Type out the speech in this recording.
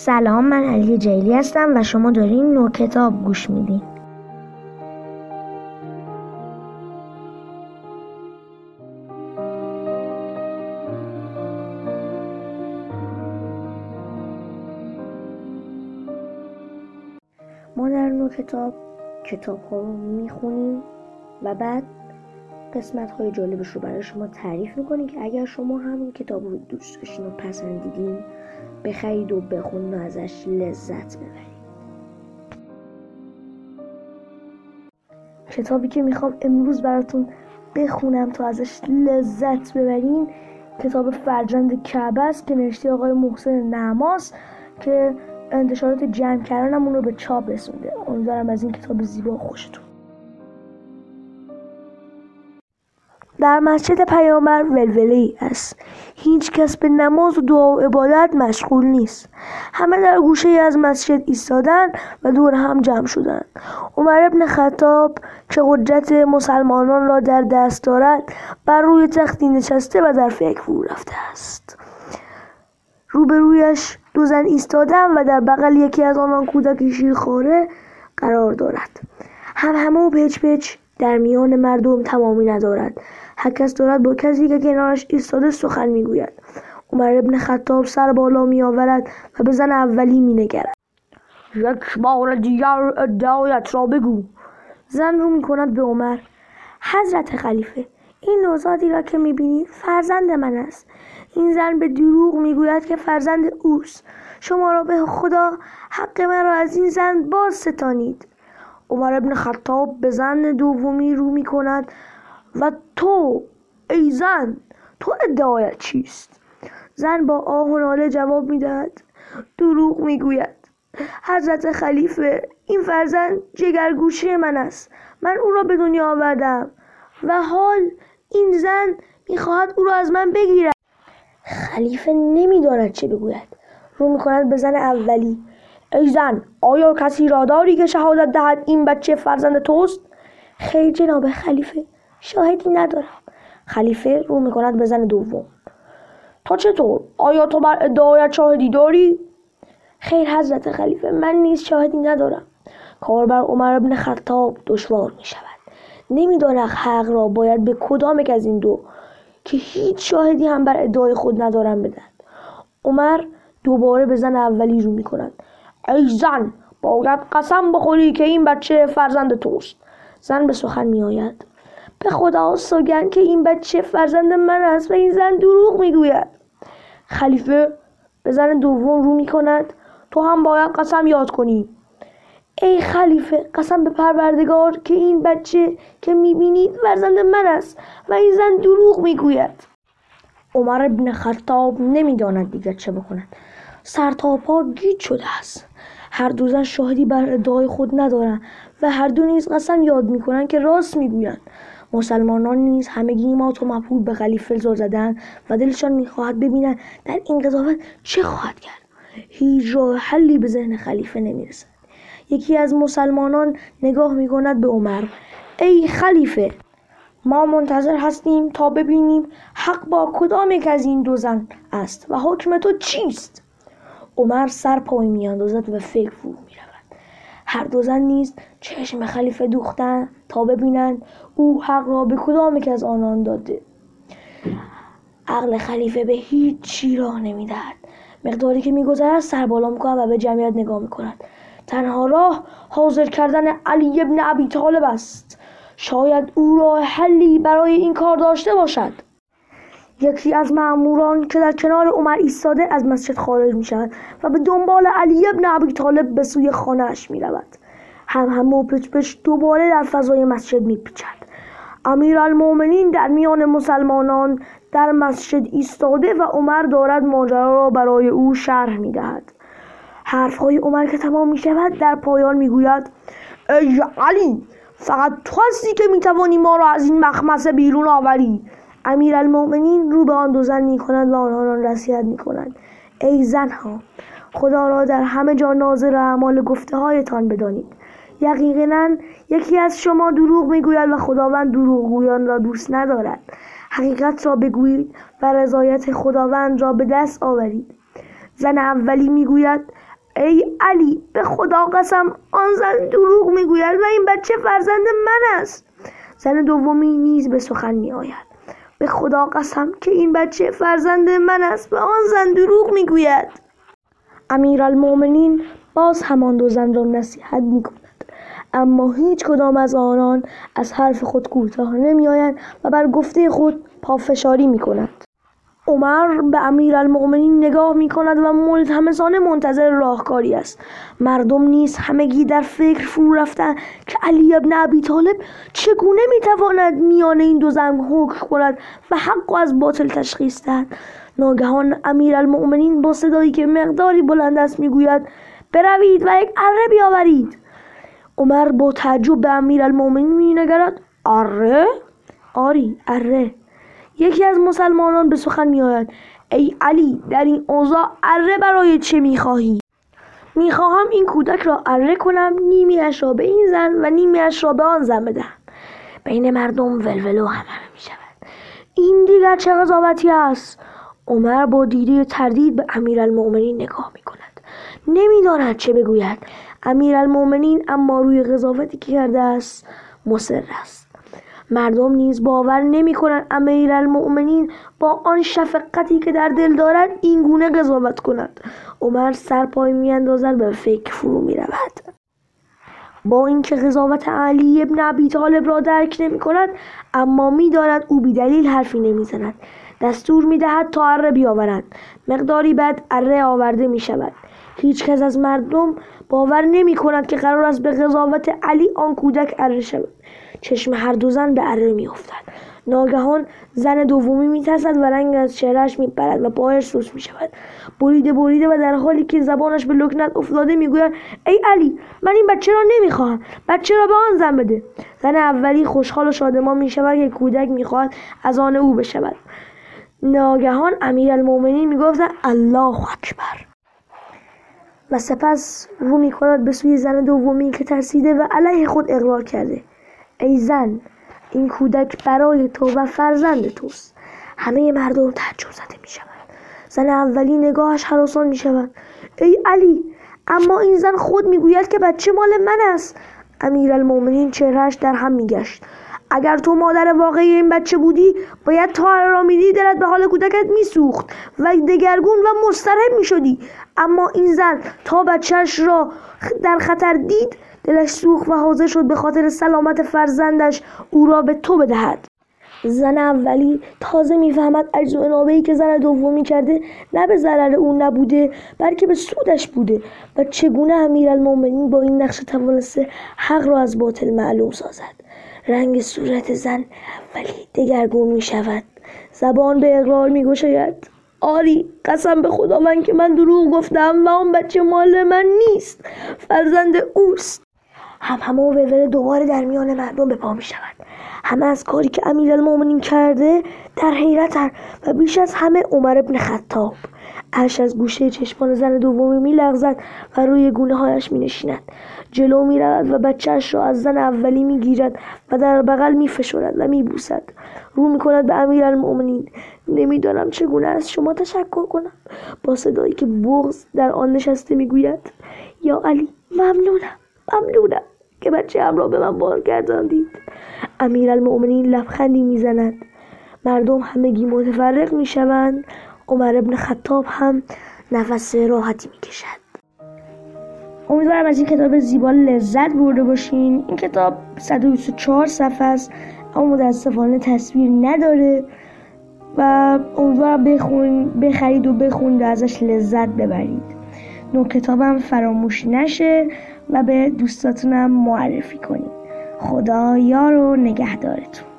سلام من علی جیلی هستم و شما دارین نو کتاب گوش میدین. ما در نو کتاب کتاب ها رو می‌خونیم و بعد قسمت های جالبش رو برای شما تعریف می‌کنیم که اگر شما هم کتاب رو دوست داشتین و پسندیدین بخرید و بخونید و ازش لذت ببرید. کتابی که می‌خوام امروز براتون بخونم تا ازش لذت ببرین کتاب فرزند کعبه است که نوشته آقای محسن نماس که انتشارات جمع اون رو به چاپ رسونده. امیدوارم از این کتاب زیبا خوشتون در مسجد پیامبر ولوله ای است. هیچ کس به نماز و دعا و عبادت مشغول نیست. همه در گوشه از مسجد ایستادن و دور هم جمع شدند عمر ابن خطاب که قدرت مسلمانان را در دست دارد بر روی تختی نشسته و در فکر فرو رفته است. روبرویش دو زن ایستادن و در بغل یکی از آنان کودک شیرخواره قرار دارد. هم همه و پچ پچ در میان مردم تمامی ندارد. هر کس دارد با کسی که کنارش ایستاده سخن می‌گوید. عمر ابن خطاب سر بالا می آورد و به زن اولی می نگرد یک بار دیگر ادعایت را بگو. زن رو می کند به عمر. حضرت خلیفه این نوزادی را که می بینید فرزند من است. این زن به دروغ می‌گوید که فرزند اوست. شما را به خدا حق من را از این زن باز ستانید. عمر ابن خطاب به زن دومی رو می کند و تو ای زن تو ادعایت چیست؟ زن با آه و ناله جواب می‌دهد دروغ می‌گوید. حضرت خلیفه این فرزند جگرگوشه من است. من او را به دنیا آوردم و حال این زن می‌خواهد او را از من بگیرد. خلیفه نمی‌داند چه بگوید. رو می‌کند به زن اولی. ای زن آیا کسی را داری که شهادت دهد این بچه فرزند توست؟ خیر جناب خلیفه شاهدی ندارم. خلیفه رو می‌کند به زن دوم. تا چطور؟ آیا تو بر ادعایت شاهدی داری؟ خیر حضرت خلیفه من نیز شاهدی ندارم. کار بر عمر ابن خطاب دشوار می شود نمی‌داند حق را باید به کدام یک از این دو که هیچ شاهدی هم بر ادعای خود ندارم بدن عمر دوباره به زن اولی رو می کند ای زن باید قسم بخوری که این بچه فرزند توست. زن به سخن می آید. به خدا سوگن که این بچه فرزند من است و این زن دروغ می‌گوید خلیفه به زن دوم رو می کند. تو هم باید قسم یاد کنی. ای خلیفه قسم به پروردگار که این بچه که می‌بینید فرزند من است و این زن دروغ می‌گوید عمر ابن خطاب نمی‌داند دیگر چه بکند. سر تا گیج شده است. هر دو زن شاهدی بر ادعای خود ندارند و هر دو نیز قسم یاد می‌کنند که راست می‌گویند. مسلمانان نیز همگی مات و مبهوت به خلیفه زل زدن و دلشان می‌خواهد ببینند در این قضاوت چه خواهد کرد. هیچ راه حلی به ذهن خلیفه نمی‌رسد. یکی از مسلمانان نگاه می‌کند به عمر. ای خلیفه ما منتظر هستیم تا ببینیم حق با کدام یک از این دو زن است و حکم تو چیست؟ عمر سر پای میاندازد و فکر فرو می‌رود. هر دو زن نیز چشم خلیفه دوختن تا ببینند او حق را به کدام یک از آنان داده. عقل خلیفه به هیچ چی راه نمی‌دهد. مقداری که میگذرد سر بالا می‌کند و به جمعیت نگاه می‌کند. تنها راه حاضر کردن علی ابن ابی طالب است. شاید او راه حلی برای این کار داشته باشد. یکی از ماموران که در کنار عمر ایستاده از مسجد خارج می شود و به دنبال علی ابن ابی طالب به سوی خانهاش می رود هم هم و پچ پچ دوباره در فضای مسجد می پیچد امیر المومنین در میان مسلمانان در مسجد ایستاده و عمر دارد ماجرا را برای او شرح می دهد حرفهای عمر که تمام می شود در پایان می گوید ای علی فقط تو هستی که می توانی ما را از این مخمسه بیرون آوری. امیر المؤمنین رو به آن دو زن می کند و آنها را نصیحت می کند ای زنها خدا را در همه جا ناظر اعمال گفته هایتان بدانید. یقینا یکی از شما دروغ می‌گوید و خداوند دروغگویان را دوست ندارد. حقیقت را بگویید و رضایت خداوند را به دست آورید. زن اولی می‌گوید ای علی به خدا قسم آن زن دروغ می‌گوید و این بچه فرزند من است. زن دومی نیز به سخن میآید. به خدا قسم که این بچه فرزند من است و آن زن دروغ می‌گوید. امیرالمؤمنین باز همان دو زن را نصیحت می‌کند. اما هیچ کدام از آنان از حرف خود کوتاه نمیآیند و بر گفته خود پافشاری می‌کنند. عمر به امیرالمؤمنین نگاه می کند و ملتمسانه منتظر راهکاری است. مردم نیز همگی در فکر فرو رفتند که علی ابن ابی طالب چگونه می‌تواند میان این دو زن حکم کند و حق و از باطل تشخیص دهد؟ ناگهان امیرالمؤمنین با صدایی که مقداری بلند است می‌گوید بروید و یک اره بیاورید. عمر با تعجب به امیرالمؤمنین مینگرد اره؟ آری اره. یکی از مسلمانان به سخن میآید ای علی در این اوضاع اره برای چه می‌خواهی؟ می‌خواهم این کودک را اره کنم نیمیاش را به این زن و نیمیاش را به آن زن بدهم. بین مردم ولولو همه می‌شود. این دیگر چه قضاوتی است؟ عمر با دیده تردید به امیرالمؤمنین نگاه می‌کند. نمی‌داند چه بگوید. امیرالمؤمنین اما روی قضاوتی که کرده است مصر است. مردم نیز باور نمی کنند امیرالمؤمنین با آن شفقتی که در دل دارد این گونه قضاوت کند. عمر سرپای میاندازد به فکر فرو می رود با اینکه قضاوت علی ابن ابی طالب را درک نمی کند اما می‌داند او بیدلیل حرفی نمی‌زند. دستور می‌دهد تا اره بیاورند. مقداری بعد اره آورده می شود هیچ کس از مردم باور نمی کند که قرار است به قضاوت علی آن کودک اره شود. چشم هر دو زن به اره میافتد. ناگهان زن دومی میترسد و رنگ از چهرهش میپرد و پایش سوس می‌شود. بریده بریده و در حالی که زبانش به لکنت افتاده می‌گوید ای علی من این بچه را نمی‌خواهم. بچه را به آن زن بده. زن اولی خوشحال و شادمان می‌شود که کودک می‌خواهد از آن او بشود. ناگهان امیرالمؤمنین می‌گفت الله اکبر. و سپس رو می‌کند به سوی زن دومی که ترسیده و علیه خود اقرار کرده. ای زن این کودک برای تو و فرزند توست. همه مردم تعجب زده می شود. زن اولی نگاهش حراسان می شود. ای علی اما این زن خود می‌گوید که بچه مال من است. امیرالمؤمنین چهرهش در هم میگشت اگر تو مادر واقعی این بچه بودی باید تا را میدی دلت به حال کودکت میسوخت و دگرگون و مضطرب می‌شدی اما این زن تا بچهش را در خطر دید دلش سوخت و حاضر شد به خاطر سلامت فرزندش او را به تو بدهد. زن اولی تازه می‌فهمد و ای که زن دومی کرده نه به ضرر او نبوده بلکه به سودش بوده و چگونه امیرالمؤمنین با این نقشه توانسته حق را از باطل معلوم سازد؟ رنگ صورت زن اولی دگرگون می شود زبان به اقرار می گوشاید آری قسم به خدا من که من دروغ گفتم و آن بچه مال من نیست. فرزند اوست. هم همه و دوباره در میان مردم به پا می شود همه از کاری که المومنین کرده در حیرت و بیش از همه عمر ابن خطاب. اش از گوشه چشمان زن دومی می لغزد و روی گونه هایش می نشیند جلو می رود و بچهش را از زن اولی می گیرد و در بغل می فشرد و می بوسد رو می کند به امیر المؤمنین نمی‌دانم چگونه از شما تشکر کنم. با صدایی که بغز در آن نشسته می گوید یا علی ممنونم ممنونم. که بچه هم را به من بازگرداندید المؤمنین لبخندی می‌زند. مردم همگی متفرق می‌شوند. عمر ابن خطاب هم نفس راحتی می‌کشد. امیدوارم از این کتاب زیبا لذت برده باشین. این کتاب 124 صفحه است اما متاسفانه تصویر نداره و امیدوارم بخون بخرید و بخونید و ازش لذت ببرید. نو کتابم فراموش نشه. و به دوستاتونم معرفی کنید. خدا یار و نگهدارتون.